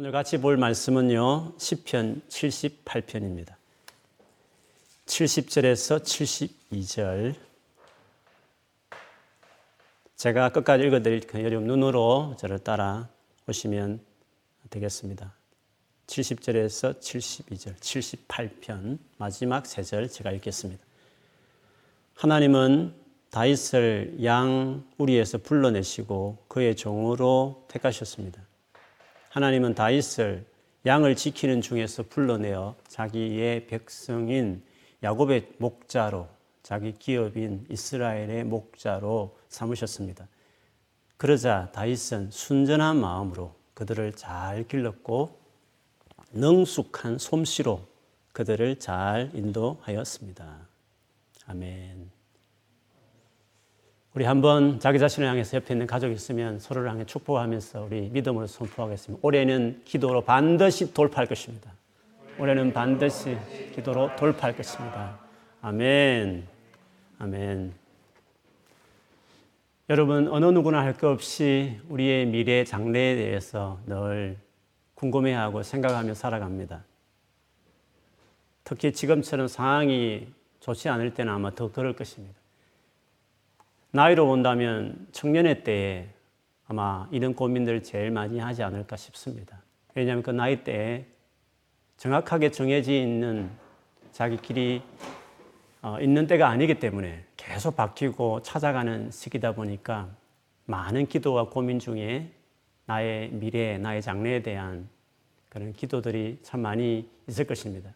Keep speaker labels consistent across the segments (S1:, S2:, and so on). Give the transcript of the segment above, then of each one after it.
S1: 오늘 같이 볼 말씀은요. 10편 78편입니다. 70절에서 72절. 제가 끝까지 읽어 드릴 테니 여러분 눈으로 저를 따라 오시면 되겠습니다. 70절에서 72절, 78편 마지막 세 절 제가 읽겠습니다. 하나님은 다윗을 양 우리에서 불러내시고 그의 종으로 택하셨습니다. 하나님은 다윗을 양을 지키는 중에서 불러내어 자기의 백성인 야곱의 목자로 자기 기업인 이스라엘의 목자로 삼으셨습니다. 그러자 다윗은 순전한 마음으로 그들을 잘 길렀고 능숙한 솜씨로 그들을 잘 인도하였습니다. 아멘. 우리 한번 자기 자신을 향해서 옆에 있는 가족이 있으면 서로를 향해 축복하면서 우리 믿음으로 선포하겠습니다. 올해는 기도로 반드시 돌파할 것입니다. 올해는 반드시 기도로 돌파할 것입니다. 아멘. 아멘. 여러분, 어느 누구나 할 것 없이 우리의 미래 장래에 대해서 늘 궁금해하고 생각하며 살아갑니다. 특히 지금처럼 상황이 좋지 않을 때는 아마 더 그럴 것입니다. 나이로 본다면 청년의 때에 아마 이런 고민들을 제일 많이 하지 않을까 싶습니다. 왜냐하면 그 나이 때에 정확하게 정해져 있는 자기 길이 어, 있는 때가 아니기 때문에 계속 바뀌고 찾아가는 시기다 보니까 많은 기도와 고민 중에 나의 미래, 나의 장래에 대한 그런 기도들이 참 많이 있을 것입니다.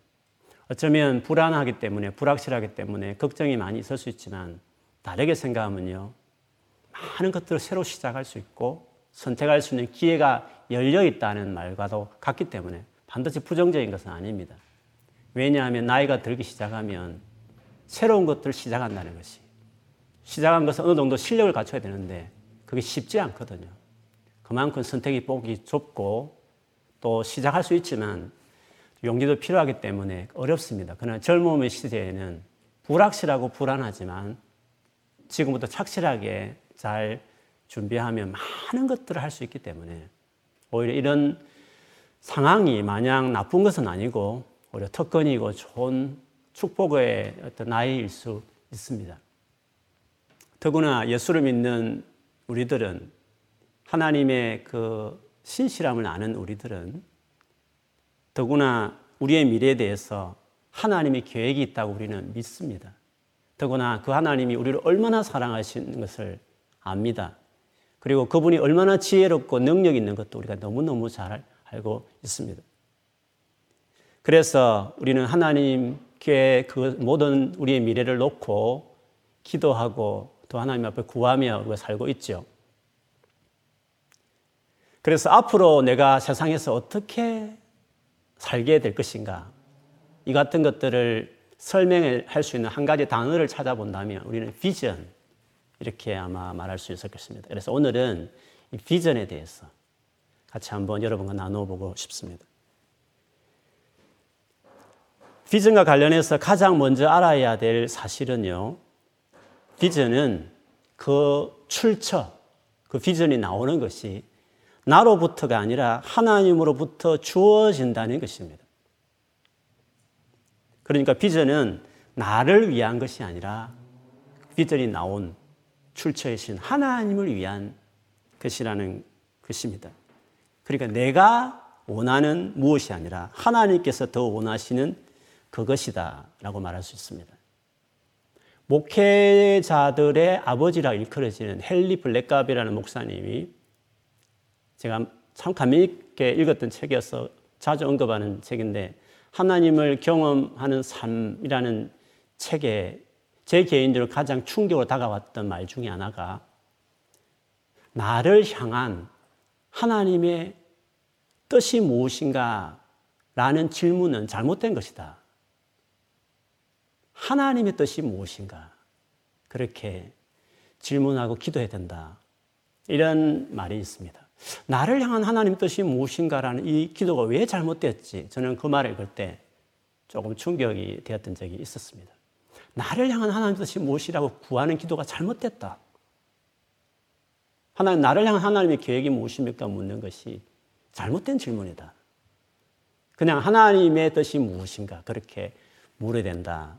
S1: 어쩌면 불안하기 때문에, 불확실하기 때문에 걱정이 많이 있을 수 있지만 다르게 생각하면요. 많은 것들을 새로 시작할 수 있고 선택할 수 있는 기회가 열려 있다는 말과도 같기 때문에 반드시 부정적인 것은 아닙니다. 왜냐하면 나이가 들기 시작하면 새로운 것들을 시작한다는 것이 시작한 것은 어느 정도 실력을 갖춰야 되는데 그게 쉽지 않거든요. 그만큼 선택의 폭이 좁고 또 시작할 수 있지만 용기도 필요하기 때문에 어렵습니다. 그러나 젊음의 시대에는 불확실하고 불안하지만 지금부터 착실하게 잘 준비하면 많은 것들을 할 수 있기 때문에 오히려 이런 상황이 마냥 나쁜 것은 아니고 오히려 특권이고 좋은 축복의 어떤 나이일 수 있습니다. 더구나 예수를 믿는 우리들은 하나님의 그 신실함을 아는 우리들은 더구나 우리의 미래에 대해서 하나님의 계획이 있다고 우리는 믿습니다. 더구나 그 하나님이 우리를 얼마나 사랑하시는 것을 압니다. 그리고 그분이 얼마나 지혜롭고 능력 있는 것도 우리가 너무너무 잘 알고 있습니다. 그래서 우리는 하나님께 그 모든 우리의 미래를 놓고 기도하고 또 하나님 앞에 구하며 우리가 살고 있죠. 그래서 앞으로 내가 세상에서 어떻게 살게 될 것인가, 이 같은 것들을 설명을 할수 있는 한 가지 단어를 찾아본다면 우리는 비전 이렇게 아마 말할 수 있을 것입니다. 그래서 오늘은 이 비전에 대해서 같이 한번 여러분과 나눠보고 싶습니다. 비전과 관련해서 가장 먼저 알아야 될 사실은요. 비전은 그 출처, 그 비전이 나오는 것이 나로부터가 아니라 하나님으로부터 주어진다는 것입니다. 그러니까 비전은 나를 위한 것이 아니라 비전이 나온 출처이신 하나님을 위한 것이라는 것입니다. 그러니까 내가 원하는 무엇이 아니라 하나님께서 더 원하시는 그것이다 라고 말할 수 있습니다. 목회자들의 아버지라 일컬어지는 헨리 블랙갑이라는 목사님이 제가 참 감미있게 읽었던 책이어서 자주 언급하는 책인데 하나님을 경험하는 삶이라는 책에 제 개인적으로 가장 충격으로 다가왔던 말 중에 하나가 나를 향한 하나님의 뜻이 무엇인가 라는 질문은 잘못된 것이다. 하나님의 뜻이 무엇인가? 그렇게 질문하고 기도해야 된다. 이런 말이 있습니다. 나를 향한 하나님 뜻이 무엇인가라는 이 기도가 왜 잘못됐지? 저는 그 말을 읽을 때 조금 충격이 되었던 적이 있었습니다. 나를 향한 하나님 뜻이 무엇이라고 구하는 기도가 잘못됐다. 하나님, 나를 향한 하나님의 계획이 무엇입니까? 묻는 것이 잘못된 질문이다. 그냥 하나님의 뜻이 무엇인가 그렇게 물어야 된다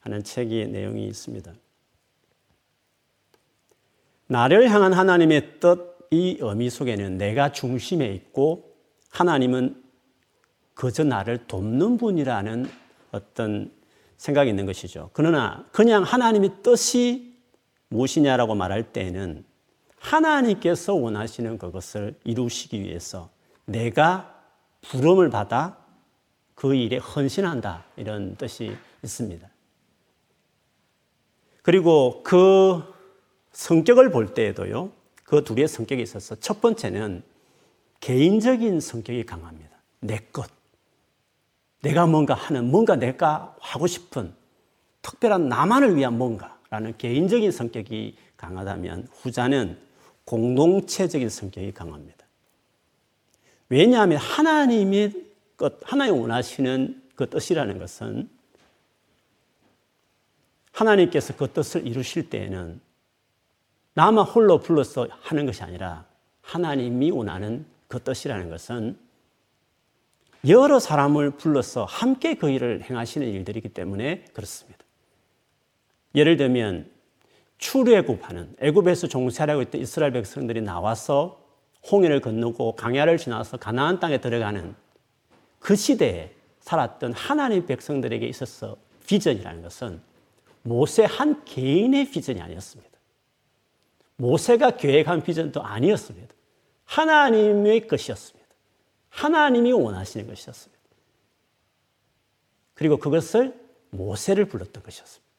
S1: 하는 책의 내용이 있습니다. 나를 향한 하나님의 뜻, 이 의미 속에는 내가 중심에 있고 하나님은 그저 나를 돕는 분이라는 어떤 생각이 있는 것이죠. 그러나 그냥 하나님의 뜻이 무엇이냐라고 말할 때에는 하나님께서 원하시는 그것을 이루시기 위해서 내가 부름을 받아 그 일에 헌신한다. 이런 뜻이 있습니다. 그리고 그 성격을 볼 때에도요, 그 둘의 성격이 있어서 첫 번째는 개인적인 성격이 강합니다. 내 것. 내가 뭔가 하는, 뭔가 내가 하고 싶은 특별한 나만을 위한 뭔가라는 개인적인 성격이 강하다면 후자는 공동체적인 성격이 강합니다. 왜냐하면 하나님의 것, 하나님 원하시는 그 뜻이라는 것은 하나님께서 그 뜻을 이루실 때에는 나만 홀로 불러서 하는 것이 아니라 하나님이 원하는 그 뜻이라는 것은 여러 사람을 불러서 함께 그 일을 행하시는 일들이기 때문에 그렇습니다. 예를 들면 출애굽하는 애굽에서 종살하고 있던 이스라엘 백성들이 나와서 홍해를 건너고 강야를 지나서 가나안 땅에 들어가는 그 시대에 살았던 하나님 백성들에게 있어서 비전이라는 것은 모세 한 개인의 비전이 아니었습니다. 모세가 계획한 비전도 아니었습니다. 하나님의 것이었습니다. 하나님이 원하시는 것이었습니다. 그리고 그것을 모세를 불렀던 것이었습니다.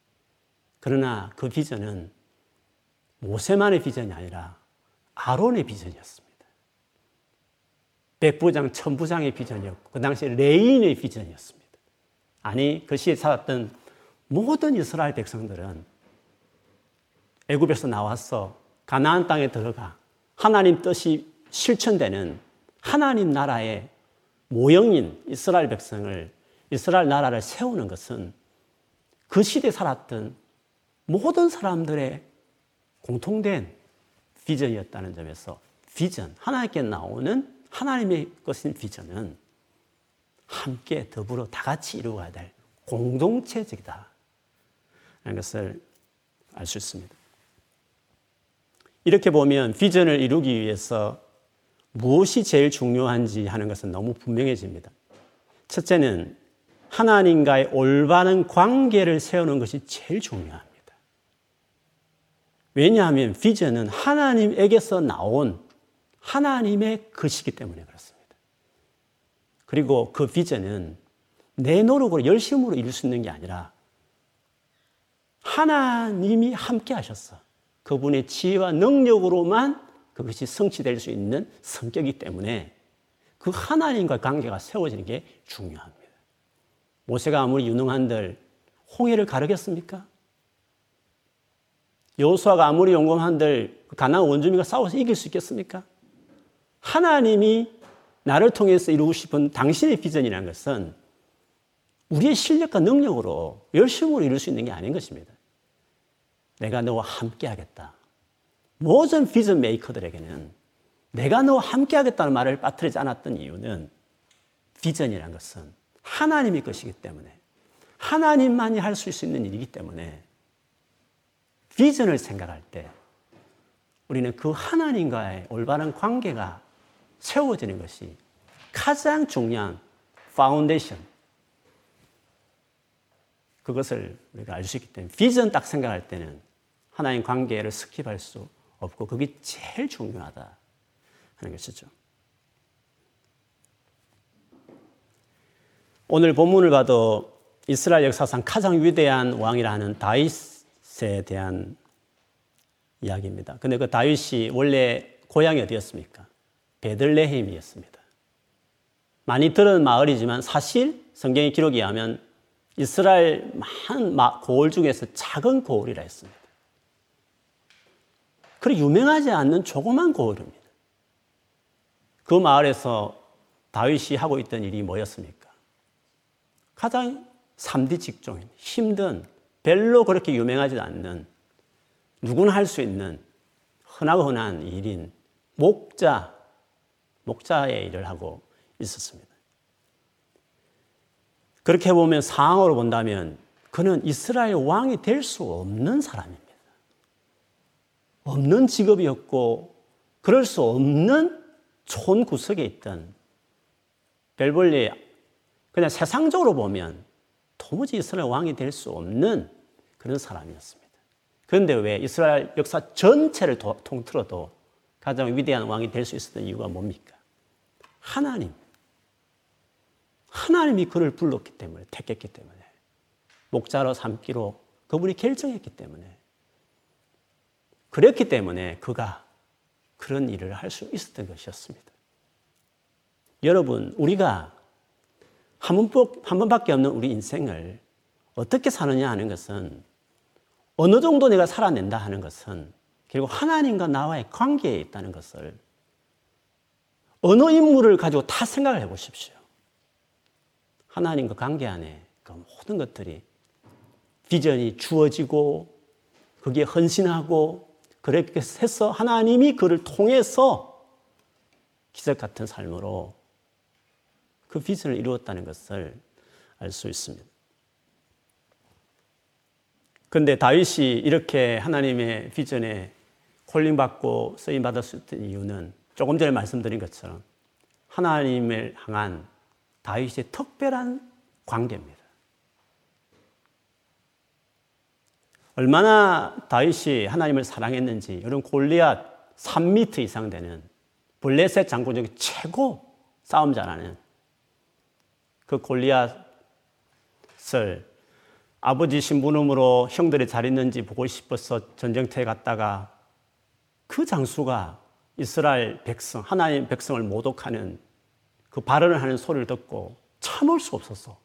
S1: 그러나 그 비전은 모세만의 비전이 아니라 아론의 비전이었습니다. 백부장, 천부장의 비전이었고 그 당시 레인의 비전이었습니다. 아니 그 시에 살았던 모든 이스라엘 백성들은 애굽에서 나와서 가나안 땅에 들어가 하나님 뜻이 실천되는 하나님 나라의 모형인 이스라엘 백성을 이스라엘 나라를 세우는 것은 그 시대에 살았던 모든 사람들의 공통된 비전이었다는 점에서 비전, 하나님께 나오는 하나님의 것인 비전은 함께 더불어 다 같이 이루어야 될 공동체적이다. 라는 것을 알 수 있습니다. 이렇게 보면 비전을 이루기 위해서 무엇이 제일 중요한지 하는 것은 너무 분명해집니다. 첫째는 하나님과의 올바른 관계를 세우는 것이 제일 중요합니다. 왜냐하면 비전은 하나님에게서 나온 하나님의 것이기 때문에 그렇습니다. 그리고 그 비전은 내 노력으로 열심으로 이룰 수 있는 게 아니라 하나님이 함께 하셨어. 그분의 지혜와 능력으로만 그것이 성취될 수 있는 성격이기 때문에 그 하나님과 관계가 세워지는 게 중요합니다. 모세가 아무리 유능한들 홍해를 가르겠습니까? 여호수아가 아무리 용감한들 가나안 원주민과 싸워서 이길 수 있겠습니까? 하나님이 나를 통해서 이루고 싶은 당신의 비전이라는 것은 우리의 실력과 능력으로 열심으로 이룰 수 있는 게 아닌 것입니다. 내가 너와 함께 하겠다. 모든 비전 메이커들에게는 내가 너와 함께 하겠다는 말을 빠뜨리지 않았던 이유는 비전이라는 것은 하나님의 것이기 때문에 하나님만이 할 수 있는 일이기 때문에 비전을 생각할 때 우리는 그 하나님과의 올바른 관계가 세워지는 것이 가장 중요한 파운데이션. 그것을 우리가 알 수 있기 때문에 비전 딱 생각할 때는 하나님 관계를 skip할 수 없고 그게 제일 중요하다 하는 것이죠. 오늘 본문을 봐도 이스라엘 역사상 가장 위대한 왕이라는 다윗에 대한 이야기입니다. 근데 그 다윗이 원래 고향이 어디였습니까? 베들레헴이었습니다. 많이 들은 마을이지만 사실 성경의 기록에 의하면 이스라엘 많은 고을 중에서 작은 고을이라 했습니다. 그리 유명하지 않는 조그만 고을입니다. 그 마을에서 다윗이 하고 있던 일이 뭐였습니까? 가장 3D 직종인 힘든 별로 그렇게 유명하지 않는 누구나 할 수 있는 흔하고 흔한 일인 목자 목자의 일을 하고 있었습니다. 그렇게 보면 상황으로 본다면 그는 이스라엘 왕이 될 수 없는 사람입니다. 없는 직업이었고 그럴 수 없는 촌 구석에 있던 벨볼리 그냥 세상적으로 보면 도무지 이스라엘 왕이 될 수 없는 그런 사람이었습니다. 그런데 왜 이스라엘 역사 전체를 통틀어도 가장 위대한 왕이 될 수 있었던 이유가 뭡니까? 하나님. 하나님이 그를 불렀기 때문에, 택했기 때문에, 목자로 삼기로 그분이 결정했기 때문에, 그랬기 때문에 그가 그런 일을 할 수 있었던 것이었습니다. 여러분, 우리가 한, 번, 한 번밖에 없는 우리 인생을 어떻게 사느냐 하는 것은 어느 정도 내가 살아낸다 하는 것은 결국 하나님과 나와의 관계에 있다는 것을 어느 인물을 가지고 다 생각을 해 보십시오. 하나님과 관계 안에 그 모든 것들이 비전이 주어지고 그게 헌신하고 그렇게 해서 하나님이 그를 통해서 기적 같은 삶으로 그 비전을 이루었다는 것을 알 수 있습니다. 그런데 다윗이 이렇게 하나님의 비전에 콜링받고 쓰임받을 수 이유는 조금 전에 말씀드린 것처럼 하나님을 향한 다윗의 특별한 관계입니다. 얼마나 다윗이 하나님을 사랑했는지 여러분 골리앗 3미터 이상 되는 블레셋 장군 중에 최고 싸움 잘하는 그 골리앗을 아버지 신부름으로 형들이 잘 있는지 보고 싶어서 전쟁터에 갔다가 그 장수가 이스라엘 백성, 하나님 백성을 모독하는 그 발언을 하는 소리를 듣고 참을 수 없었어.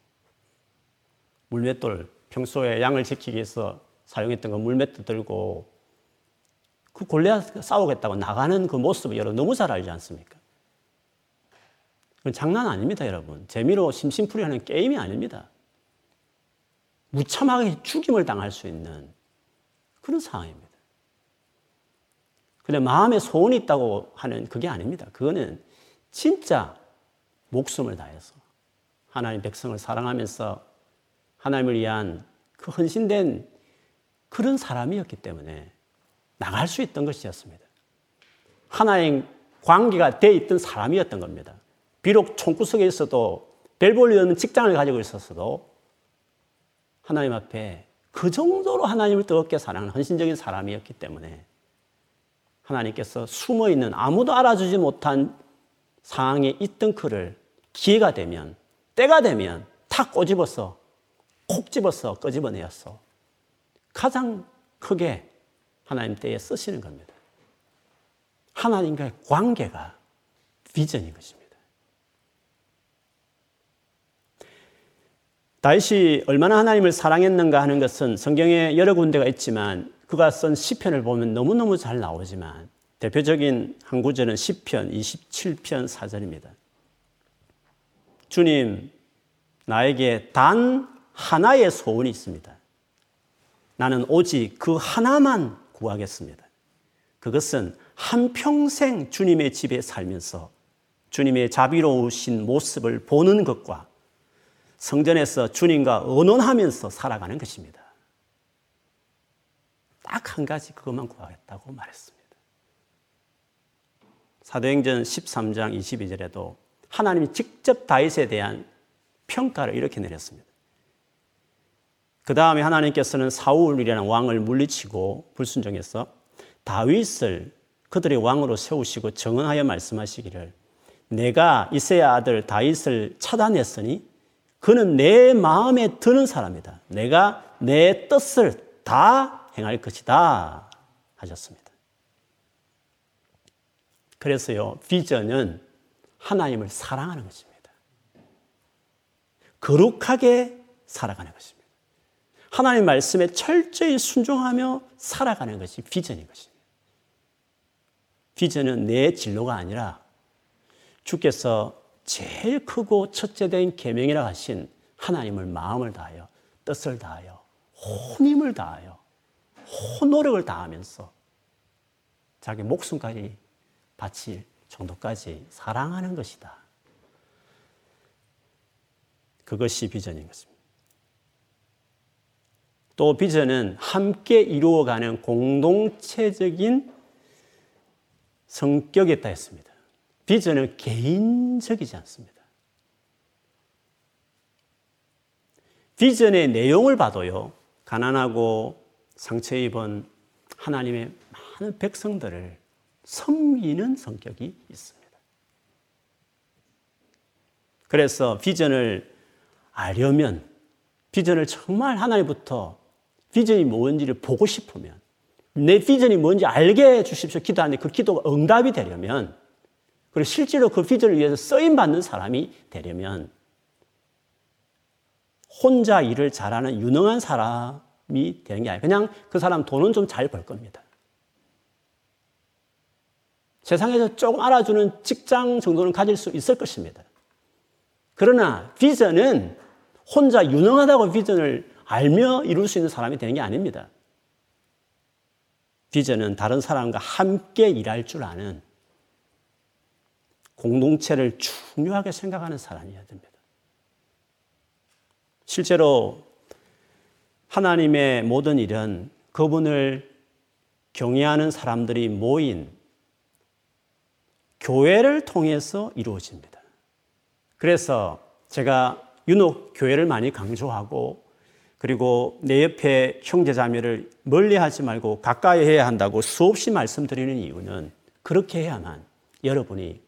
S1: 물맷돌, 평소에 양을 지키기 위해서 사용했던 그 물맷돌 들고 그 골리앗 싸우겠다고 나가는 그 모습을 여러분 너무 잘 알지 않습니까? 그건 장난 아닙니다, 여러분. 재미로 심심풀이 하는 게임이 아닙니다. 무참하게 죽임을 당할 수 있는 그런 상황입니다. 근데 마음에 소원이 있다고 하는 그게 아닙니다. 그거는 진짜 목숨을 다해서 하나님 백성을 사랑하면서 하나님을 위한 그 헌신된 그런 사람이었기 때문에 나갈 수 있던 것이었습니다. 하나님 관계가 돼 있던 사람이었던 겁니다. 비록 총구석에 있어도 벨볼리는 직장을 가지고 있었어도 하나님 앞에 그 정도로 하나님을 뜨겁게 사랑하는 헌신적인 사람이었기 때문에 하나님께서 숨어 있는 아무도 알아주지 못한 상황에 있던 그를 기회가 되면 때가 되면 탁 꼬집어서 콕 집어서 끄집어내었어. 가장 크게 하나님 때에 쓰시는 겁니다. 하나님과의 관계가 비전인 것입니다. 다윗이 얼마나 하나님을 사랑했는가 하는 것은 성경에 여러 군데가 있지만 그가 쓴 시편을 보면 너무너무 잘 나오지만 대표적인 한 구절은 시편 27편 4절입니다. 주님, 나에게 단 하나의 소원이 있습니다. 나는 오직 그 하나만 구하겠습니다. 그것은 한평생 주님의 집에 살면서 주님의 자비로우신 모습을 보는 것과 성전에서 주님과 언언하면서 살아가는 것입니다. 딱 한 가지 그것만 구하겠다고 말했습니다. 사도행전 13장 22절에도 하나님이 직접 다윗에 대한 평가를 이렇게 내렸습니다. 그 다음에 하나님께서는 사울이라는 왕을 물리치고 불순종해서 다윗을 그들의 왕으로 세우시고 정언하여 말씀하시기를 내가 이세의 아들 다윗을 차단했으니 그는 내 마음에 드는 사람이다. 내가 내 뜻을 다 행할 것이다. 하셨습니다. 그래서요, 비전은 하나님을 사랑하는 것입니다. 거룩하게 살아가는 것입니다. 하나님 말씀에 철저히 순종하며 살아가는 것이 비전인 것입니다. 비전은 내 진로가 아니라 주께서 제일 크고 첫째 된 계명이라 하신 하나님을 마음을 다하여 뜻을 다하여 혼 힘을 다하여 혼 노력을 다하면서 자기 목숨까지 바칠 정도까지 사랑하는 것이다. 그것이 비전인 것입니다. 또 비전은 함께 이루어가는 공동체적인 성격이 있다 했습니다. 비전은 개인적이지 않습니다. 비전의 내용을 봐도요, 가난하고 상처 입은 하나님의 많은 백성들을 섬기는 성격이 있습니다. 그래서 비전을 알려면, 비전을 정말 하나님부터 비전이 뭔지를 보고 싶으면, 내 비전이 뭔지 알게 해 주십시오. 기도하는데 그 기도가 응답이 되려면, 그리고 실제로 그 비전을 위해서 쓰임 받는 사람이 되려면, 혼자 일을 잘하는 유능한 사람이 되는 게 아니라 그냥 그 사람 돈은 좀 잘 벌 겁니다. 세상에서 조금 알아주는 직장 정도는 가질 수 있을 것입니다. 그러나 비전은 혼자 유능하다고 비전을 알며 이룰 수 있는 사람이 되는 게 아닙니다. 비전은 다른 사람과 함께 일할 줄 아는 공동체를 중요하게 생각하는 사람이어야 됩니다. 실제로 하나님의 모든 일은 그분을 경외하는 사람들이 모인 교회를 통해서 이루어집니다. 그래서 제가 유독 교회를 많이 강조하고 그리고 내 옆에 형제자매를 멀리 하지 말고 가까이 해야 한다고 수없이 말씀드리는 이유는 그렇게 해야만 여러분이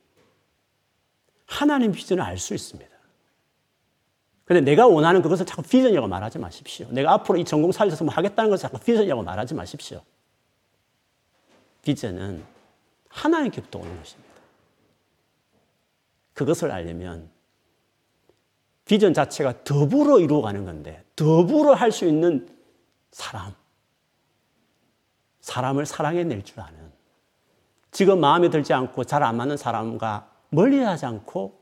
S1: 하나님 비전을 알 수 있습니다. 근데 내가 원하는 그것을 자꾸 비전이라고 말하지 마십시오. 내가 앞으로 이 전공 살려서 뭐 하겠다는 것을 자꾸 비전이라고 말하지 마십시오. 비전은 하나님께부터 오는 것입니다. 그것을 알려면 비전 자체가 더불어 이루어가는 건데 더불어 할 수 있는 사람 사람을 사랑해낼 줄 아는 지금 마음에 들지 않고 잘 안 맞는 사람과 멀리 하지 않고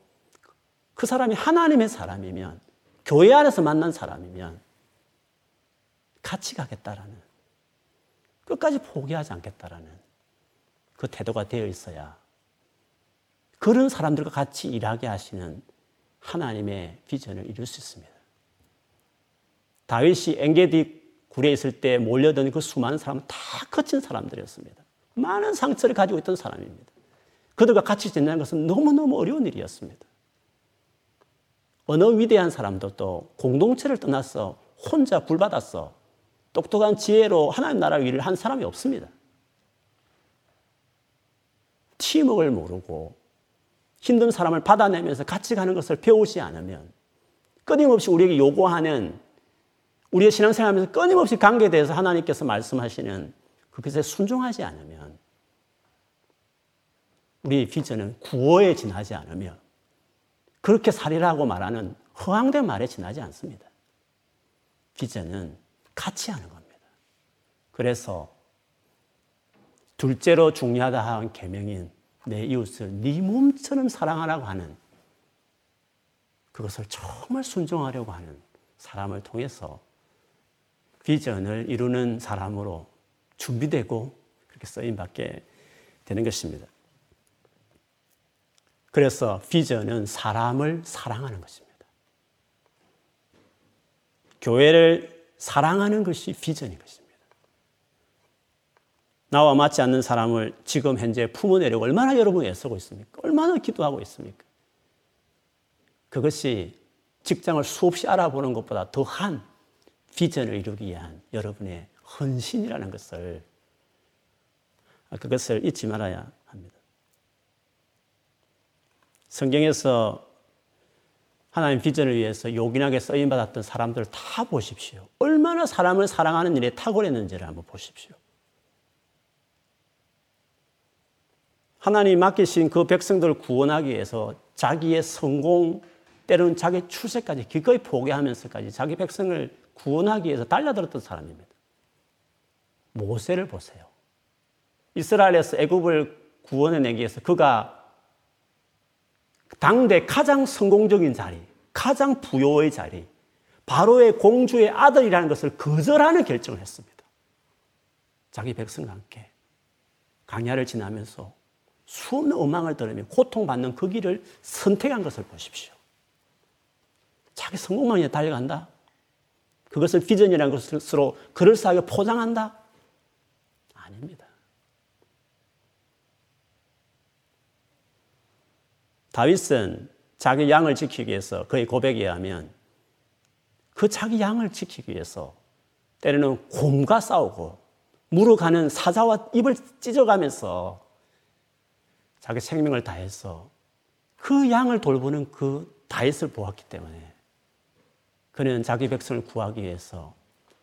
S1: 그 사람이 하나님의 사람이면 교회 안에서 만난 사람이면 같이 가겠다라는 끝까지 포기하지 않겠다라는 그 태도가 되어 있어야 그런 사람들과 같이 일하게 하시는 하나님의 비전을 이룰 수 있습니다. 다윗이 엔게디 굴에 있을 때 몰려든 그 수많은 사람은 다 거친 사람들이었습니다. 많은 상처를 가지고 있던 사람입니다. 그들과 같이 지내는 것은 너무너무 어려운 일이었습니다. 어느 위대한 사람도 또 공동체를 떠나서 혼자 불받았어. 똑똑한 지혜로 하나님 나라 일을 한 사람이 없습니다. 팀웍을 모르고 힘든 사람을 받아내면서 같이 가는 것을 배우지 않으면 끊임없이 우리에게 요구하는 우리의 신앙생활하면서 끊임없이 관계에 대해서 하나님께서 말씀하시는 그것에 순종하지 않으면 우리 비전은 구호에 지나지 않으며 그렇게 살이라고 말하는 허황된 말에 지나지 않습니다. 비전은 같이 하는 겁니다. 그래서 둘째로 중요하다 한 계명인 내 이웃을 네 몸처럼 사랑하라고 하는 그것을 정말 순종하려고 하는 사람을 통해서 비전을 이루는 사람으로 준비되고 그렇게 쓰임 받게 되는 것입니다. 그래서 비전은 사람을 사랑하는 것입니다. 교회를 사랑하는 것이 비전인 것입니다. 나와 맞지 않는 사람을 지금 현재 품어내려고 얼마나 여러분이 애쓰고 있습니까? 얼마나 기도하고 있습니까? 그것이 직장을 수없이 알아보는 것보다 더한 비전을 이루기 위한 여러분의 헌신이라는 것을 그것을 잊지 말아야 합니다. 성경에서 하나님 비전을 위해서 요긴하게 쓰임 받았던 사람들 다 보십시오. 얼마나 사람을 사랑하는 일에 탁월했는지를 한번 보십시오. 하나님이 맡기신 그 백성들을 구원하기 위해서 자기의 성공, 때로는 자기 출세까지 기꺼이 포기하면서까지 자기 백성을 구원하기 위해서 달려들었던 사람입니다. 모세를 보세요. 이스라엘에서 애굽을 구원해내기 위해서 그가 당대 가장 성공적인 자리, 가장 부요의 자리, 바로의 공주의 아들이라는 것을 거절하는 결정을 했습니다. 자기 백성과 함께 강야를 지나면서 수없는 음악을 들으며 고통받는 그 길을 선택한 것을 보십시오. 자기 성공만 위해 달려간다. 그것을 비전이라는 것으로 그럴싸하게 포장한다? 아닙니다. 다윗은 자기 양을 지키기 위해서 그의 고백에 의하면 그 자기 양을 지키기 위해서 때로는 곰과 싸우고 물어가는 사자와 입을 찢어가면서 자기 생명을 다해서 그 양을 돌보는 그 다윗을 보았기 때문에 그는 자기 백성을 구하기 위해서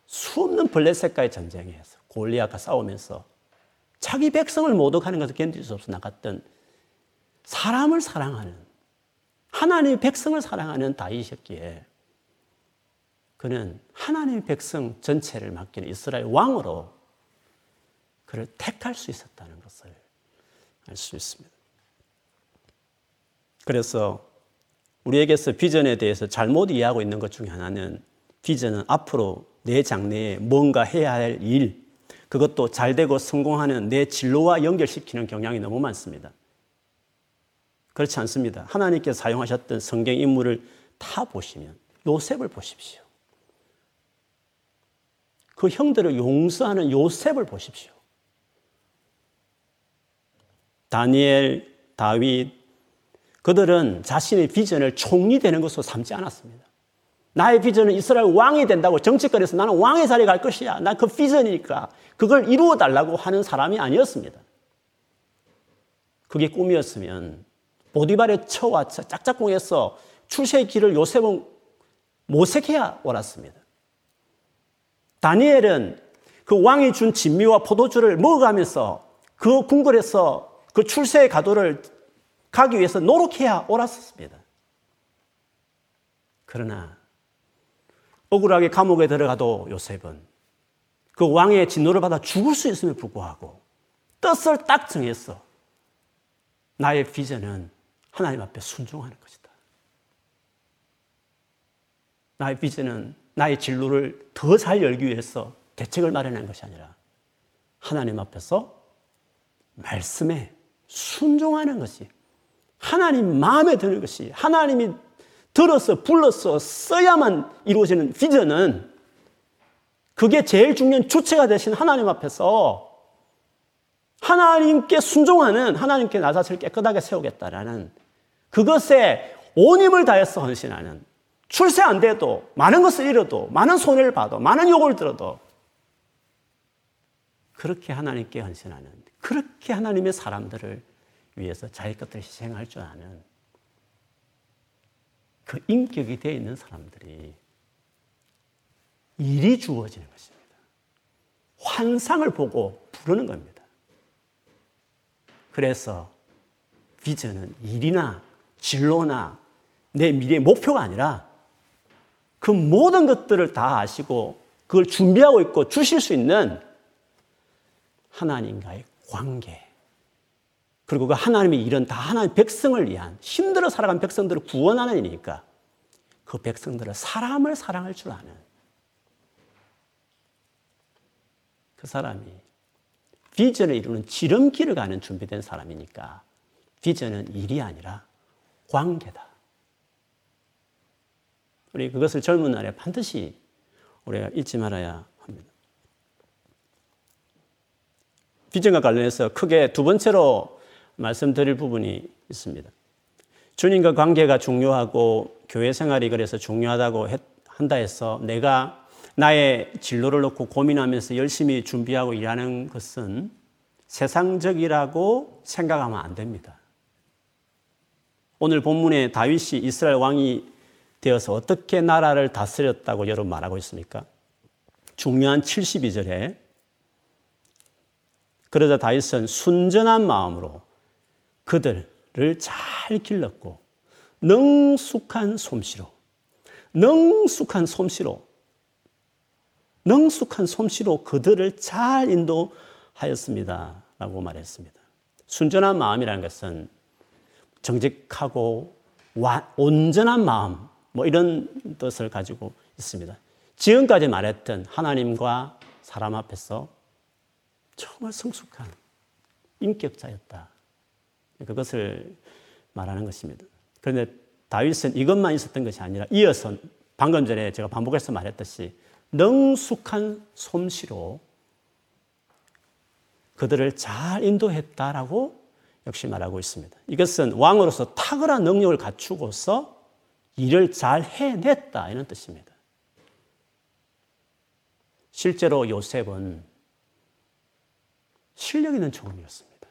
S1: 수없는 블레셋과의 전쟁에서 골리앗과 싸우면서 자기 백성을 모독하는 것을 견딜 수 없어 나갔던 사람을 사랑하는 하나님의 백성을 사랑하는 다윗이었기에 그는 하나님의 백성 전체를 맡기는 이스라엘 왕으로 그를 택할 수 있었다는 것을 알 수 있습니다. 그래서 우리에게서 비전에 대해서 잘못 이해하고 있는 것 중에 하나는 비전은 앞으로 내 장래에 뭔가 해야 할 일, 그것도 잘 되고 성공하는 내 진로와 연결시키는 경향이 너무 많습니다. 그렇지 않습니다. 하나님께서 사용하셨던 성경 인물을 다 보시면 요셉을 보십시오. 그 형들을 용서하는 요셉을 보십시오. 다니엘, 다윗, 그들은 자신의 비전을 총리 되는 것으로 삼지 않았습니다. 나의 비전은 이스라엘 왕이 된다고 정치권에서 나는 왕의 자리에 갈 것이야. 난 그 비전이니까 그걸 이루어 달라고 하는 사람이 아니었습니다. 그게 꿈이었으면 보디발의 처와 짝짝꿍에서 출세의 길을 요셉은 모색해야 옳았습니다. 다니엘은 그 왕이 준 진미와 포도주를 먹어가면서 그 궁궐에서 그 출세의 가도를 가기 위해서 노력해야 옳았습니다. 그러나 억울하게 감옥에 들어가도 요셉은 그 왕의 진노를 받아 죽을 수 있음에 불구하고 뜻을 딱 정했어. 나의 비전은 하나님 앞에 순종하는 것이다. 나의 비전은 나의 진로를 더 잘 열기 위해서 대책을 마련한 것이 아니라 하나님 앞에서 말씀에 순종하는 것이 하나님 마음에 드는 것이 하나님이 들어서 불러서 써야만 이루어지는 비전은 그게 제일 중요한 주체가 되신 하나님 앞에서 하나님께 순종하는 하나님께 나 자신을 깨끗하게 세우겠다라는 그것에 온 힘을 다해서 헌신하는 출세 안 돼도 많은 것을 잃어도 많은 손해를 봐도 많은 욕을 들어도 그렇게 하나님께 헌신하는 그렇게 하나님의 사람들을 위해서 자기 것들을 희생할 줄 아는 그 인격이 되어 있는 사람들이 일이 주어지는 것입니다. 환상을 보고 부르는 겁니다. 그래서 비전은 일이나 진로나 내 미래의 목표가 아니라 그 모든 것들을 다 아시고 그걸 준비하고 있고 주실 수 있는 하나님과의 관계. 그리고 그 하나님의 일은 다 하나님 백성을 위한 힘들어 살아간 백성들을 구원하는 일이니까 그 백성들을 사람을 사랑할 줄 아는 그 사람이 비전을 이루는 지름길을 가는 준비된 사람이니까 비전은 일이 아니라 관계다. 우리 그것을 젊은 날에 반드시 우리가 잊지 말아야 합니다. 비전과 관련해서 크게 두 번째로 말씀드릴 부분이 있습니다. 주님과 관계가 중요하고 교회 생활이 그래서 중요하다고 한다 해서 내가 나의 진로를 놓고 고민하면서 열심히 준비하고 일하는 것은 세상적이라고 생각하면 안 됩니다. 오늘 본문에 다윗이 이스라엘 왕이 되어서 어떻게 나라를 다스렸다고 여러분 말하고 있습니까? 중요한 72절에 그러자 다윗은 순전한 마음으로 그들을 잘 길렀고 능숙한 솜씨로 능숙한 솜씨로 능숙한 솜씨로 그들을 잘 인도하였습니다. 라고 말했습니다. 순전한 마음이라는 것은 정직하고 온전한 마음, 뭐 이런 뜻을 가지고 있습니다. 지금까지 말했던 하나님과 사람 앞에서 정말 성숙한 인격자였다. 그것을 말하는 것입니다. 그런데 다윗은 이것만 있었던 것이 아니라 이어서 방금 전에 제가 반복해서 말했듯이 능숙한 솜씨로 그들을 잘 인도했다라고 역시 말하고 있습니다. 이것은 왕으로서 탁월한 능력을 갖추고서 일을 잘 해냈다 이런 뜻입니다. 실제로 요셉은 실력 있는 총리였습니다.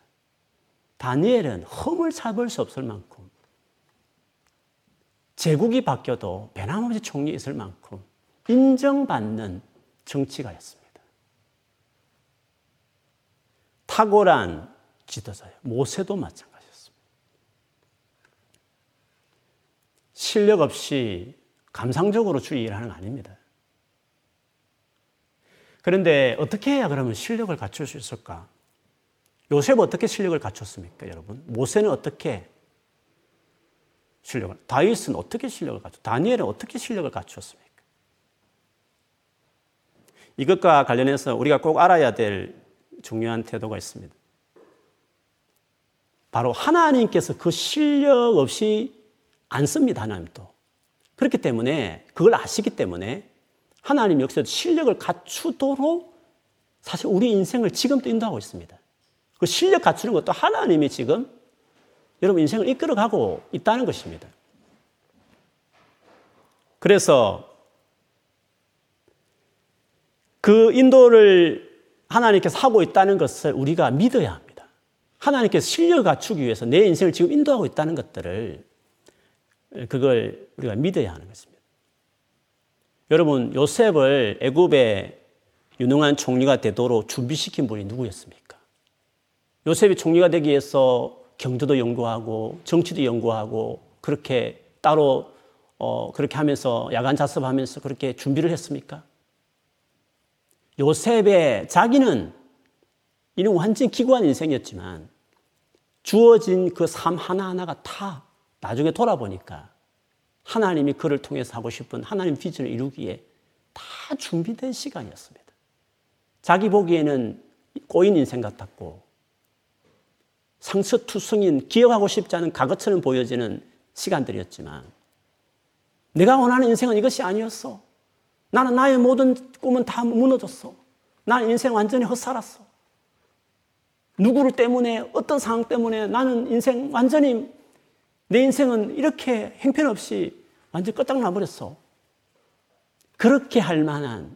S1: 다니엘은 흠을 잡을 수 없을 만큼 제국이 바뀌어도 변함없이 총리 있을 만큼 인정받는 정치가였습니다. 탁월한 지도자예요. 모세도 마찬가지였습니다. 실력 없이 감상적으로 주의 일 하는 거 아닙니다. 그런데 어떻게 해야 그러면 실력을 갖출 수 있을까? 요셉 어떻게 실력을 갖췄습니까, 여러분? 모세는 어떻게 실력을, 다윗은 어떻게 실력을 갖췄, 다니엘은 어떻게 실력을 갖추었습니까? 이것과 관련해서 우리가 꼭 알아야 될 중요한 태도가 있습니다. 바로 하나님께서 그 실력 없이 안 씁니다, 하나님도. 그렇기 때문에, 그걸 아시기 때문에 하나님 역시 실력을 갖추도록 사실 우리 인생을 지금도 인도하고 있습니다. 그 실력 갖추는 것도 하나님이 지금 여러분 인생을 이끌어가고 있다는 것입니다. 그래서 그 인도를 하나님께서 하고 있다는 것을 우리가 믿어야 합니다. 하나님께서 실력을 갖추기 위해서 내 인생을 지금 인도하고 있다는 것들을 그걸 우리가 믿어야 하는 것입니다. 여러분 요셉을 애굽의 유능한 총리가 되도록 준비시킨 분이 누구였습니까? 요셉이 총리가 되기 위해서 경제도 연구하고 정치도 연구하고 그렇게 따로 어, 그렇게 하면서 야간 자습하면서 그렇게 준비를 했습니까? 요셉의 자기는 이는 완전 기구한 인생이었지만 주어진 그 삶 하나하나가 다 나중에 돌아보니까 하나님이 그를 통해서 하고 싶은 하나님 비전을 이루기에 다 준비된 시간이었습니다. 자기 보기에는 꼬인 인생 같았고 상처투성인 기억하고 싶지 않은 과거처럼 보여지는 시간들이었지만 내가 원하는 인생은 이것이 아니었어. 나는 나의 모든 꿈은 다 무너졌어. 나는 인생 완전히 헛살았어. 누구를 때문에 어떤 상황 때문에 나는 인생 완전히 내 인생은 이렇게 행편없이 완전 끝장나 버렸어. 그렇게 할 만한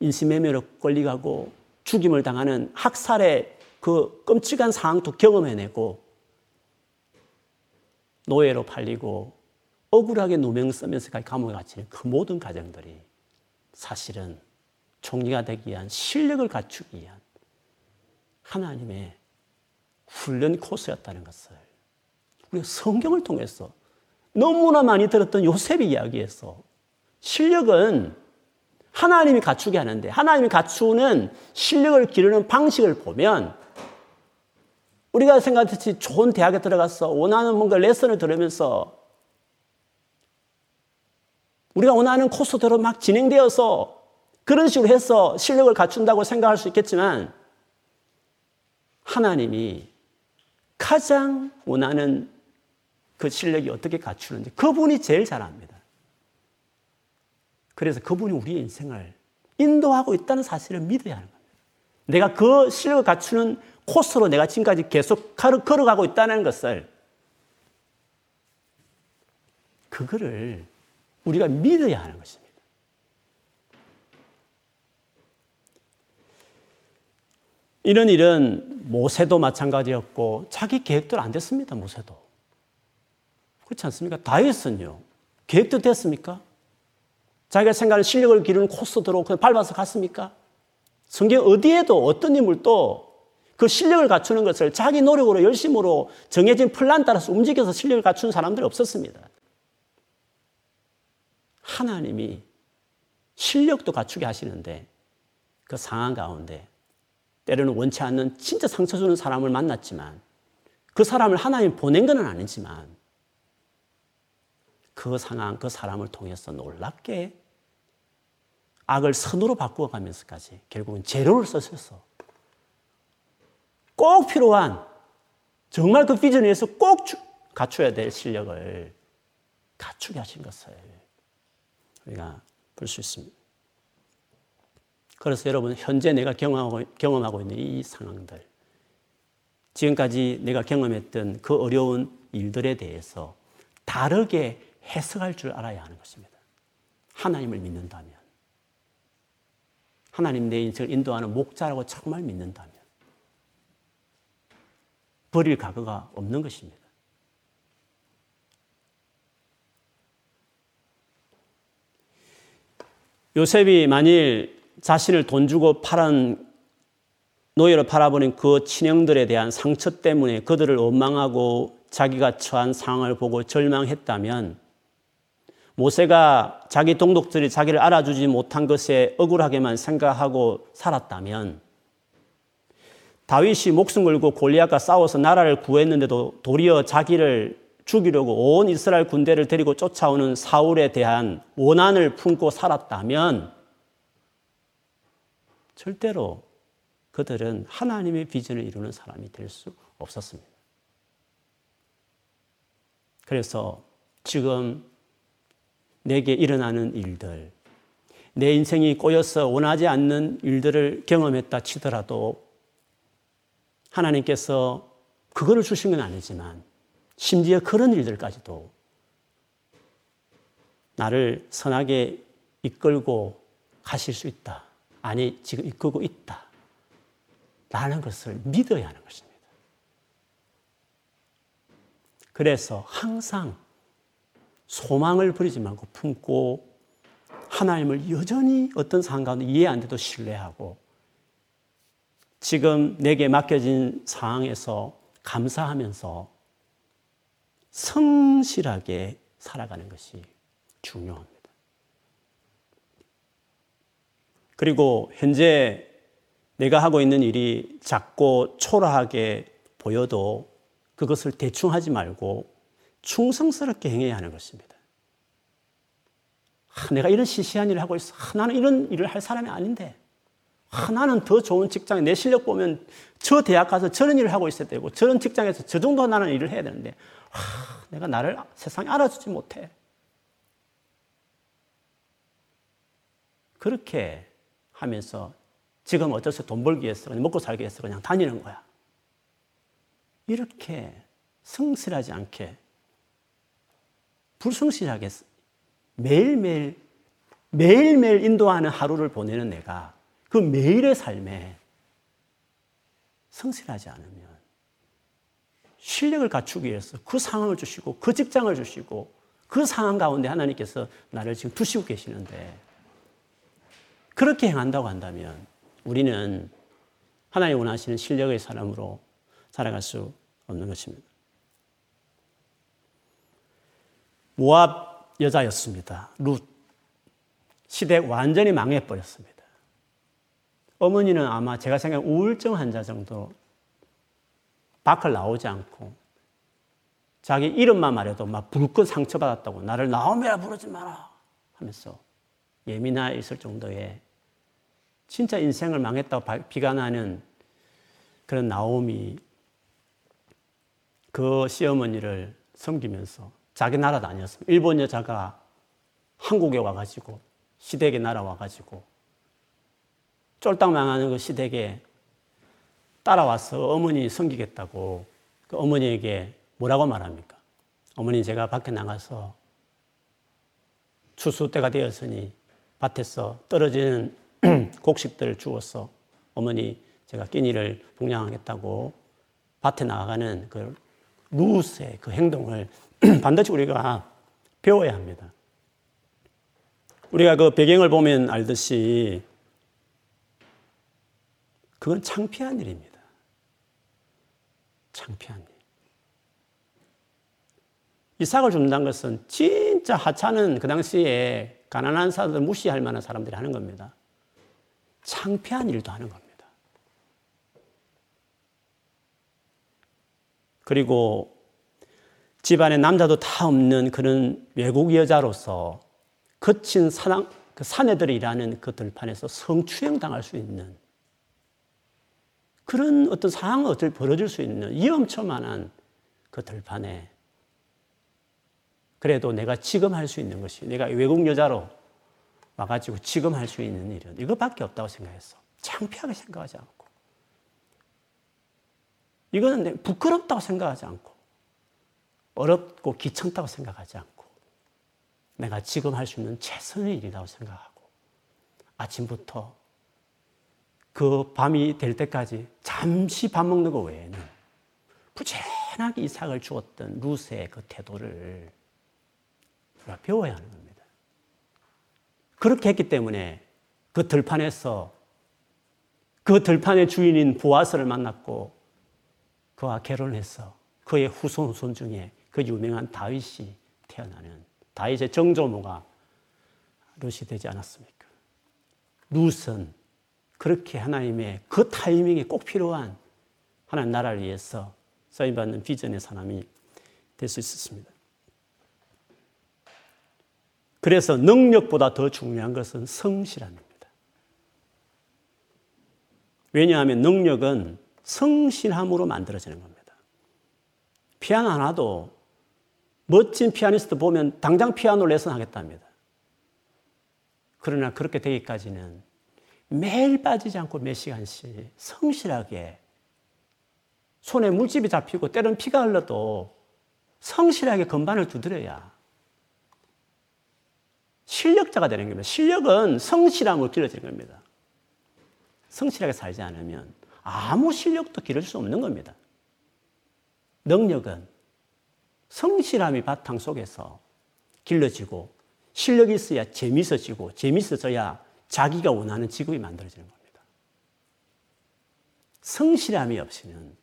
S1: 인신매매로 걸리가고 죽임을 당하는 학살의 그 끔찍한 상황도 경험해내고 노예로 팔리고 억울하게 누명 쓰면서까지 감옥에 갇히는 그 모든 가정들이 사실은 총리가 되기 위한 실력을 갖추기 위한 하나님의 훈련 코스였다는 것을 우리가 성경을 통해서 너무나 많이 들었던 요셉의 이야기에서 실력은 하나님이 갖추게 하는데 하나님이 갖추는 실력을 기르는 방식을 보면 우리가 생각했듯이 좋은 대학에 들어가서 원하는 뭔가 레슨을 들으면서 우리가 원하는 코스대로 막 진행되어서 그런 식으로 해서 실력을 갖춘다고 생각할 수 있겠지만 하나님이 가장 원하는 그 실력이 어떻게 갖추는지 그분이 제일 잘 압니다. 그래서 그분이 우리의 인생을 인도하고 있다는 사실을 믿어야 하는 겁니다. 내가 그 실력을 갖추는 코스로 내가 지금까지 계속 걸어가고 있다는 것을 그거를 우리가 믿어야 하는 것입니다. 이런 일은 모세도 마찬가지였고 자기 계획대로 안 됐습니다. 모세도. 그렇지 않습니까? 다윗은요. 계획도 됐습니까? 자기가 생각하는 실력을 기르는 코스대로 그냥 밟아서 갔습니까? 성경 어디에도 어떤 인물도 그 실력을 갖추는 것을 자기 노력으로 열심으로 정해진 플랜 따라서 움직여서 실력을 갖추는 사람들이 없었습니다. 하나님이 실력도 갖추게 하시는데 그 상황 가운데 때로는 원치 않는 진짜 상처 주는 사람을 만났지만 그 사람을 하나님 보낸 건 아니지만 그 상황, 그 사람을 통해서 놀랍게 악을 선으로 바꾸어 가면서까지 결국은 재료를 쓰셔서 꼭 필요한 정말 그 비전을 위해서 꼭 갖춰야 될 실력을 갖추게 하신 것을 우리가 볼 수 있습니다. 그래서 여러분, 현재 내가 경험하고, 경험하고 있는 이 상황들, 지금까지 내가 경험했던 그 어려운 일들에 대해서 다르게 해석할 줄 알아야 하는 것입니다. 하나님을 믿는다면. 하나님 내 인생을 인도하는 목자라고 정말 믿는다면. 버릴 각오가 없는 것입니다. 요셉이 만일 자신을 돈 주고 팔은 노예로 팔아버린 그 친형들에 대한 상처 때문에 그들을 원망하고 자기가 처한 상황을 보고 절망했다면 모세가 자기 동독들이 자기를 알아주지 못한 것에 억울하게만 생각하고 살았다면 다윗이 목숨 걸고 골리앗과 싸워서 나라를 구했는데도 도리어 자기를 죽이려고 온 이스라엘 군대를 데리고 쫓아오는 사울에 대한 원한을 품고 살았다면 절대로 그들은 하나님의 비전을 이루는 사람이 될 수 없었습니다. 그래서 지금 내게 일어나는 일들, 내 인생이 꼬여서 원하지 않는 일들을 경험했다 치더라도 하나님께서 그거를 주신 건 아니지만 심지어 그런 일들까지도 나를 선하게 이끌고 가실 수 있다. 아니, 지금 이끌고 있다. 라는 것을 믿어야 하는 것입니다. 그래서 항상 소망을 버리지 말고 품고 하나님을 여전히 어떤 가 이해 안 돼도 신뢰하고 지금 내게 맡겨진 상황에서 감사하면서 성실하게 살아가는 것이 중요합니다. 그리고 현재 내가 하고 있는 일이 작고 초라하게 보여도 그것을 대충 하지 말고 충성스럽게 행해야 하는 것입니다. 아, 내가 이런 시시한 일을 하고 있어. 아, 나는 이런 일을 할 사람이 아닌데. 아, 나는 더 좋은 직장에 내 실력 보면 저 대학 가서 저런 일을 하고 있어야 되고 저런 직장에서 저 정도 나는 일을 해야 되는데 아, 내가 나를 세상에 알아주지 못해. 그렇게 하면서 지금 어쩔 수돈 벌기 위해서 그냥 먹고 살기 위해서 그냥 다니는 거야. 이렇게 성실하지 않게 불성실하게 매일매일 매일매일 인도하는 하루를 보내는 내가 그 매일의 삶에 성실하지 않으면 실력을 갖추기 위해서 그 상황을 주시고 그 직장을 주시고 그 상황 가운데 하나님께서 나를 지금 두시고 계시는데 그렇게 행한다고 한다면 우리는 하나님 원하시는 실력의 사람으로 살아갈 수 없는 것입니다. 모압 여자였습니다. 룻. 시댁 완전히 망해버렸습니다. 어머니는 아마 제가 생각한 우울증 환자 정도 밖을 나오지 않고 자기 이름만 말해도 막 불끈 상처받았다고 나를 나오메라 부르지 마라 하면서 예민해 있을 정도의 진짜 인생을 망했다고 비관하는 그런 나옴이 그 시어머니를 섬기면서 자기 나라 다녔습니다. 일본 여자가 한국에 와가지고 시댁에 날아와가지고 쫄딱 망하는 그 시댁에 따라와서 어머니 섬기겠다고 그 어머니에게 뭐라고 말합니까? 어머니 제가 밖에 나가서 추수 때가 되었으니 밭에서 떨어지는 곡식들 주어서 어머니 제가 끼니를 봉양하겠다고 밭에 나가는 그 루스의 그 행동을 반드시 우리가 배워야 합니다. 우리가 그 배경을 보면 알듯이 그건 창피한 일입니다. 창피한 일. 이삭을 준다는 것은 진짜 하찮은 그 당시에 가난한 사람들 무시할 만한 사람들이 하는 겁니다. 창피한 일도 하는 겁니다. 그리고 집안에 남자도 다 없는 그런 외국 여자로서 거친 사랑, 그 사내들이 일하는 그 들판에서 성추행 당할 수 있는 그런 어떤 상황이 어떻게 벌어질 수 있는 위험천만한 그 들판에 그래도 내가 지금 할 수 있는 것이 내가 외국 여자로 와가지고 지금 할 수 있는 일은 이것밖에 없다고 생각했어. 창피하게 생각하지 않고. 이거는 부끄럽다고 생각하지 않고. 어렵고 귀찮다고 생각하지 않고. 내가 지금 할 수 있는 최선의 일이라고 생각하고. 아침부터 그 밤이 될 때까지 잠시 밥 먹는 것 외에는 부지런하게 이삭을 주었던 루스의 그 태도를 우리가 배워야 하는 겁니다. 그렇게 했기 때문에 그 들판에서 그 들판의 주인인 보아스를 만났고 그와 결혼해서 그의 후손 중에 그 유명한 다윗이 태어나는 다윗의 정조모가 룻이 되지 않았습니까? 룻은 그렇게 하나님의 그 타이밍에 꼭 필요한 하나님 나라를 위해서 써임받는 비전의 사람이 될 수 있었습니다. 그래서 능력보다 더 중요한 것은 성실합니다. 왜냐하면 능력은 성실함으로 만들어지는 겁니다. 피아노 하나도 멋진 피아니스트 보면 당장 피아노 레슨 하겠답니다. 그러나 그렇게 되기까지는 매일 빠지지 않고 몇 시간씩 성실하게 손에 물집이 잡히고 때론 피가 흘러도 성실하게 건반을 두드려야 실력자가 되는 겁니다. 실력은 성실함으로 길러지는 겁니다. 성실하게 살지 않으면 아무 실력도 기를 수 없는 겁니다. 능력은 성실함이 바탕 속에서 길러지고 실력이 있어야 재밌어지고 재밌어져야 자기가 원하는 직업이 만들어지는 겁니다. 성실함이 없이는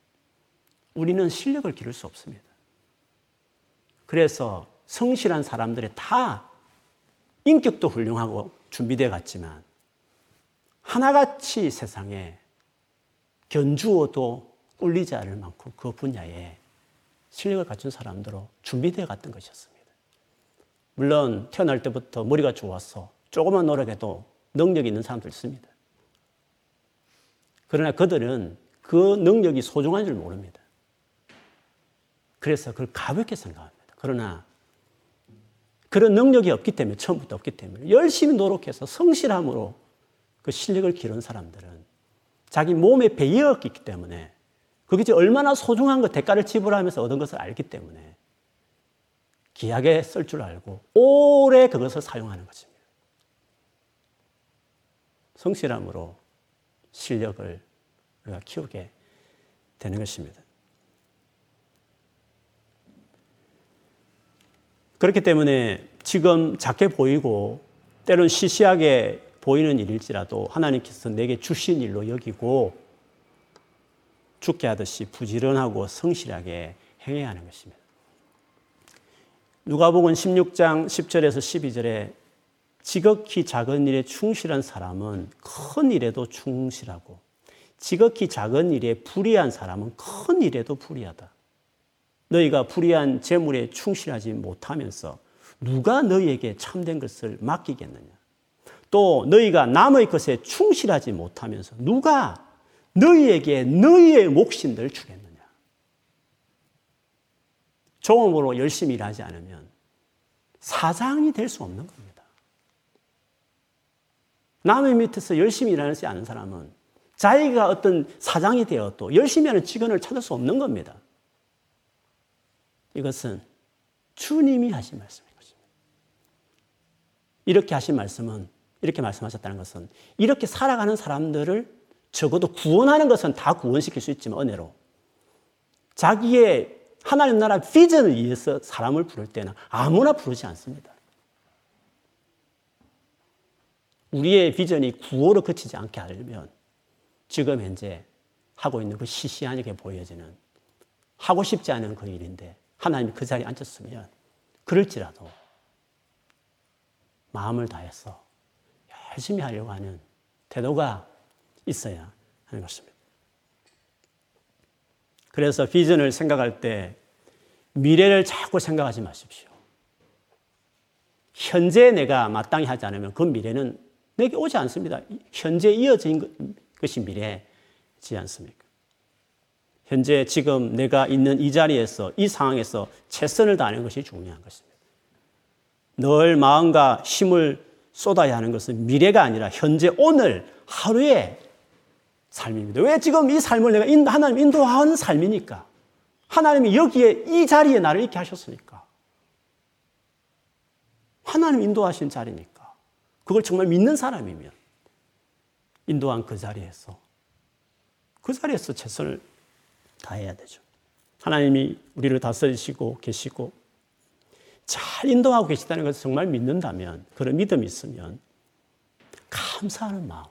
S1: 우리는 실력을 기를 수 없습니다. 그래서 성실한 사람들이 다 인격도 훌륭하고 준비되어 갔지만 하나같이 세상에 견주어도 꿀리지 않을 만큼 그 분야에 실력을 갖춘 사람들로 준비되어 갔던 것이었습니다. 물론 태어날 때부터 머리가 좋아서 조금만 노력해도 능력이 있는 사람도 있습니다. 그러나 그들은 그 능력이 소중한 줄 모릅니다. 그래서 그걸 가볍게 생각합니다. 그러나 그런 능력이 없기 때문에, 처음부터 없기 때문에 열심히 노력해서 성실함으로 그 실력을 기른 사람들은 자기 몸에 배이었기 때문에 그게 얼마나 소중한 것, 대가를 지불하면서 얻은 것을 알기 때문에 귀하게 쓸줄 알고 오래 그것을 사용하는 것입니다. 성실함으로 실력을 우리가 키우게 되는 것입니다. 그렇기 때문에 지금 작게 보이고 때론 시시하게 보이는 일일지라도 하나님께서 내게 주신 일로 여기고 죽게 하듯이 부지런하고 성실하게 행해야 하는 것입니다. 누가복음 16장 10절에서 12절에 지극히 작은 일에 충실한 사람은 큰 일에도 충실하고 지극히 작은 일에 불의한 사람은 큰 일에도 불의하다. 너희가 불의한 재물에 충실하지 못하면서 누가 너희에게 참된 것을 맡기겠느냐? 또 너희가 남의 것에 충실하지 못하면서 누가 너희에게 너희의 몫인들 주겠느냐? 종업으로 열심히 일하지 않으면 사장이 될 수 없는 겁니다. 남의 밑에서 열심히 일하지 않은 사람은 자기가 어떤 사장이 되어도 열심히 하는 직원을 찾을 수 없는 겁니다. 이것은 주님이 하신 말씀인 것입니다. 이렇게 하신 말씀은 이렇게 말씀하셨다는 것은 이렇게 살아가는 사람들을 적어도 구원하는 것은 다 구원시킬 수 있지만 은혜로 자기의 하나님 나라 비전을 위해서 사람을 부를 때는 아무나 부르지 않습니다. 우리의 비전이 구호로 그치지 않게 하려면 지금 현재 하고 있는 그 시시하게 보여지는 하고 싶지 않은 그 일인데 하나님이 그 자리에 앉았으면 그럴지라도 마음을 다해서 열심히 하려고 하는 태도가 있어야 하는 것입니다. 그래서 비전을 생각할 때 미래를 자꾸 생각하지 마십시오. 현재 내가 마땅히 하지 않으면 그 미래는 내게 오지 않습니다. 현재 이어진 것이 미래지 않습니까? 현재 지금 내가 있는 이 자리에서 이 상황에서 최선을 다하는 것이 중요한 것입니다. 늘 마음과 힘을 쏟아야 하는 것은 미래가 아니라 현재 오늘 하루의 삶입니다. 왜 지금 이 삶을 내가 하나님 인도하는 삶이니까. 하나님이 여기에 이 자리에 나를 있게 하셨으니까. 하나님 인도하신 자리니까. 그걸 정말 믿는 사람이면 인도한 그 자리에서 그 자리에서 최선을 다해야 되죠. 하나님이 우리를 다스리시고 계시고 잘 인도하고 계시다는 것을 정말 믿는다면 그런 믿음이 있으면 감사하는 마음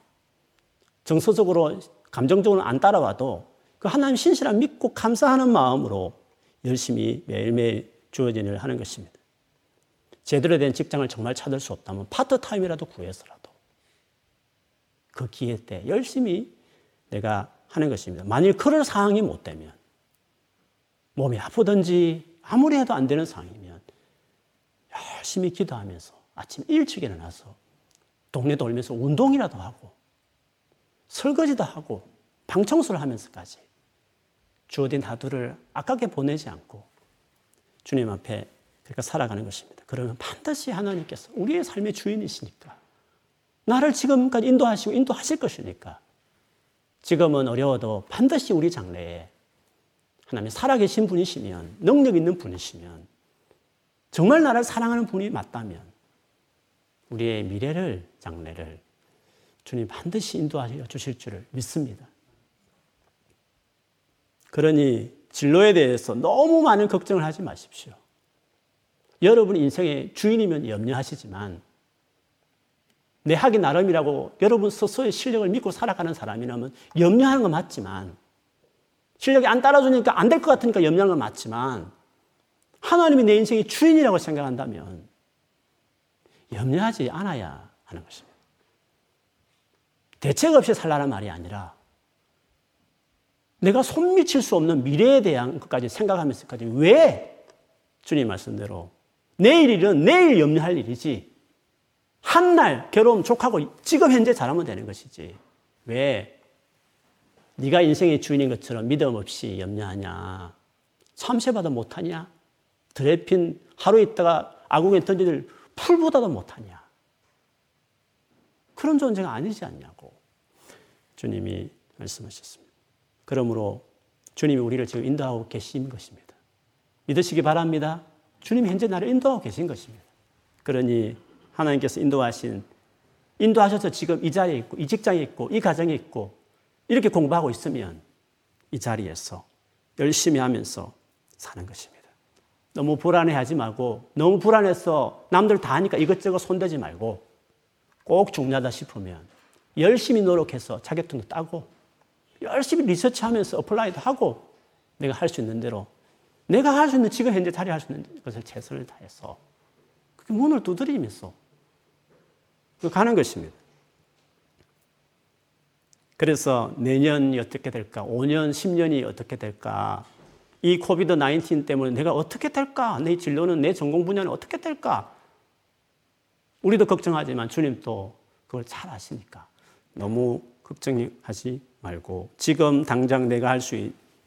S1: 정서적으로 감정적으로 안 따라와도 그 하나님 신실한 믿고 감사하는 마음으로 열심히 매일매일 주어진 일을 하는 것입니다. 제대로 된 직장을 정말 찾을 수 없다면 파트타임이라도 구해서라도 그 기회 때 열심히 내가 하는 것입니다. 만일 그럴 상황이 못 되면 몸이 아프든지 아무리 해도 안 되는 상황이면 열심히 기도하면서 아침 일찍 일어나서 동네 돌면서 운동이라도 하고 설거지도 하고 방 청소를 하면서까지 주어진 하루를 아깝게 보내지 않고 주님 앞에 그렇게 살아가는 것입니다. 그러면 반드시 하나님께서 우리의 삶의 주인이시니까 나를 지금까지 인도하시고 인도하실 것이니까 지금은 어려워도 반드시 우리 장래에 하나님 살아계신 분이시면 능력 있는 분이시면 정말 나를 사랑하는 분이 맞다면 우리의 미래를 장래를 주님 반드시 인도하여 주실 줄을 믿습니다. 그러니 진로에 대해서 너무 많은 걱정을 하지 마십시오. 여러분 인생의 주인이면 염려하시지만 내 하기 나름이라고 여러분 스스로의 실력을 믿고 살아가는 사람이라면 염려하는 건 맞지만 실력이 안 따라주니까 안 될 것 같으니까 염려하는 건 맞지만 하나님이 내 인생의 주인이라고 생각한다면 염려하지 않아야 하는 것입니다. 대책 없이 살라는 말이 아니라 내가 손 미칠 수 없는 미래에 대한 것까지 생각하면서까지 왜 주님 말씀대로 내일 일은 내일 염려할 일이지 한날 결혼 족하고 지금 현재 잘하면 되는 것이지 왜 네가 인생의 주인인 것처럼 믿음 없이 염려하냐 참새봐도 못하냐 드레핀 하루 있다가 아궁에 던지들 풀보다도 못하냐 그런 존재가 아니지 않냐고 주님이 말씀하셨습니다. 그러므로 주님이 우리를 지금 인도하고 계신 것입니다. 믿으시기 바랍니다. 주님이 현재 나를 인도하고 계신 것입니다. 그러니 하나님께서 인도하신 인도하셔서 지금 이 자리에 있고 이 직장에 있고 이 가정에 있고 이렇게 공부하고 있으면 이 자리에서 열심히 하면서 사는 것입니다. 너무 불안해하지 말고 너무 불안해서 남들 다 하니까 이것저것 손대지 말고 꼭 중요하다 싶으면 열심히 노력해서 자격증도 따고 열심히 리서치하면서 apply도 하고 내가 할 수 있는 대로 내가 할 수 있는 지금 현재 자리 할 수 있는 것을 최선을 다해서 그 문을 두드리면서 가는 것입니다. 그래서 내년이 어떻게 될까? 5년, 10년이 어떻게 될까? 이 코비드 19 때문에 내가 어떻게 될까? 내 진로는 내 전공 분야는 어떻게 될까? 우리도 걱정하지만 주님도 그걸 잘 아시니까 너무 걱정하지 말고 지금 당장 내가 할 수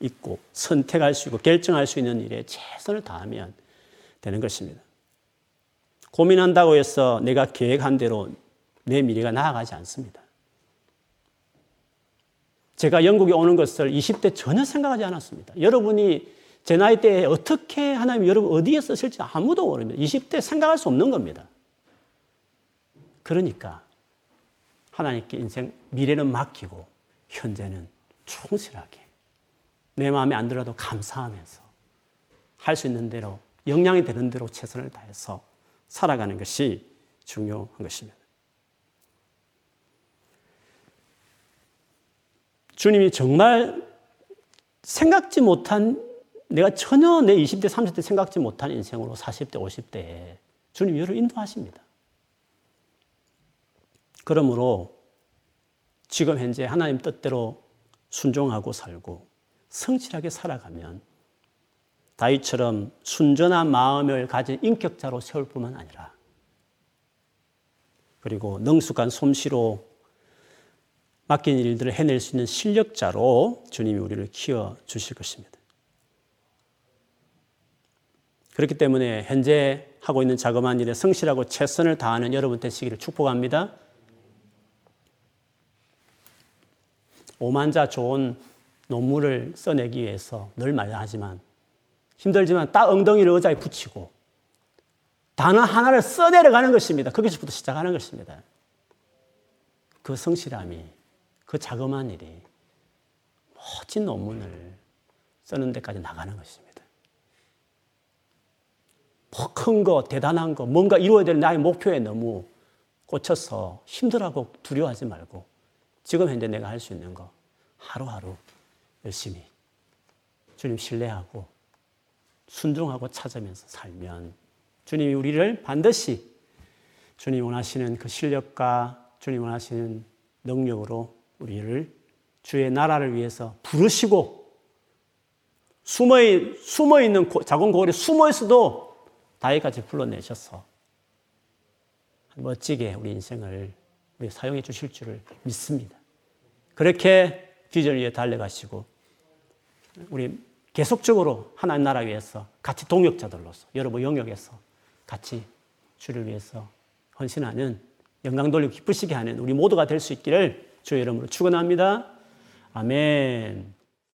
S1: 있고 선택할 수 있고 결정할 수 있는 일에 최선을 다하면 되는 것입니다. 고민한다고 해서 내가 계획한 대로 내 미래가 나아가지 않습니다. 제가 영국에 오는 것을 20대 전혀 생각하지 않았습니다. 여러분이 제 나이 때에 어떻게 하나님 여러분 어디에 쓰실지 아무도 모릅니다. 20대 생각할 수 없는 겁니다. 그러니까 하나님께 인생 미래는 맡기고 현재는 충실하게 내 마음에 안 들어도 감사하면서 할 수 있는 대로 역량이 되는 대로 최선을 다해서 살아가는 것이 중요한 것입니다. 주님이 정말 생각지 못한 내가 전혀 내 20대, 30대 생각지 못한 인생으로 40대, 50대에 주님이 여러 인도하십니다. 그러므로 지금 현재 하나님 뜻대로 순종하고 살고 성실하게 살아가면 다윗처럼 순전한 마음을 가진 인격자로 세울 뿐만 아니라 그리고 능숙한 솜씨로 맡긴 일들을 해낼 수 있는 실력자로 주님이 우리를 키워 주실 것입니다. 그렇기 때문에 현재 하고 있는 자그마한 일에 성실하고 최선을 다하는 여러분 되시기를 축복합니다. 오만자 좋은 논문을 써내기 위해서 늘 말하지만 힘들지만 딱 엉덩이를 의자에 붙이고 단어 하나를 써내려가는 것입니다. 거기서부터 시작하는 것입니다. 그 성실함이, 그 자그마한 일이 멋진 논문을 쓰는 데까지 나가는 것입니다. 뭐 큰 거, 대단한 거, 뭔가 이루어야 될 나의 목표에 너무 꽂혀서 힘들하고 두려워하지 말고 지금 현재 내가 할 수 있는 거 하루하루 열심히 주님 신뢰하고 순종하고 찾으면서 살면 주님이 우리를 반드시 주님 원하시는 그 실력과 주님 원하시는 능력으로 우리를 주의 나라를 위해서 부르시고 숨어, 숨어 있는 자궁 고을에 숨어 있어도 다윗까지 불러내셔서 멋지게 우리 인생을 우리 사용해 주실 줄을 믿습니다. 그렇게 비전을 위해 달려가시고 우리 계속적으로 하나님 나라 위해서 같이 동역자들로서 여러분 영역에서 같이 주를 위해서 헌신하는 영광 돌리고 기쁘시게 하는 우리 모두가 될 수 있기를 주의 이름으로 축원합니다. 아멘.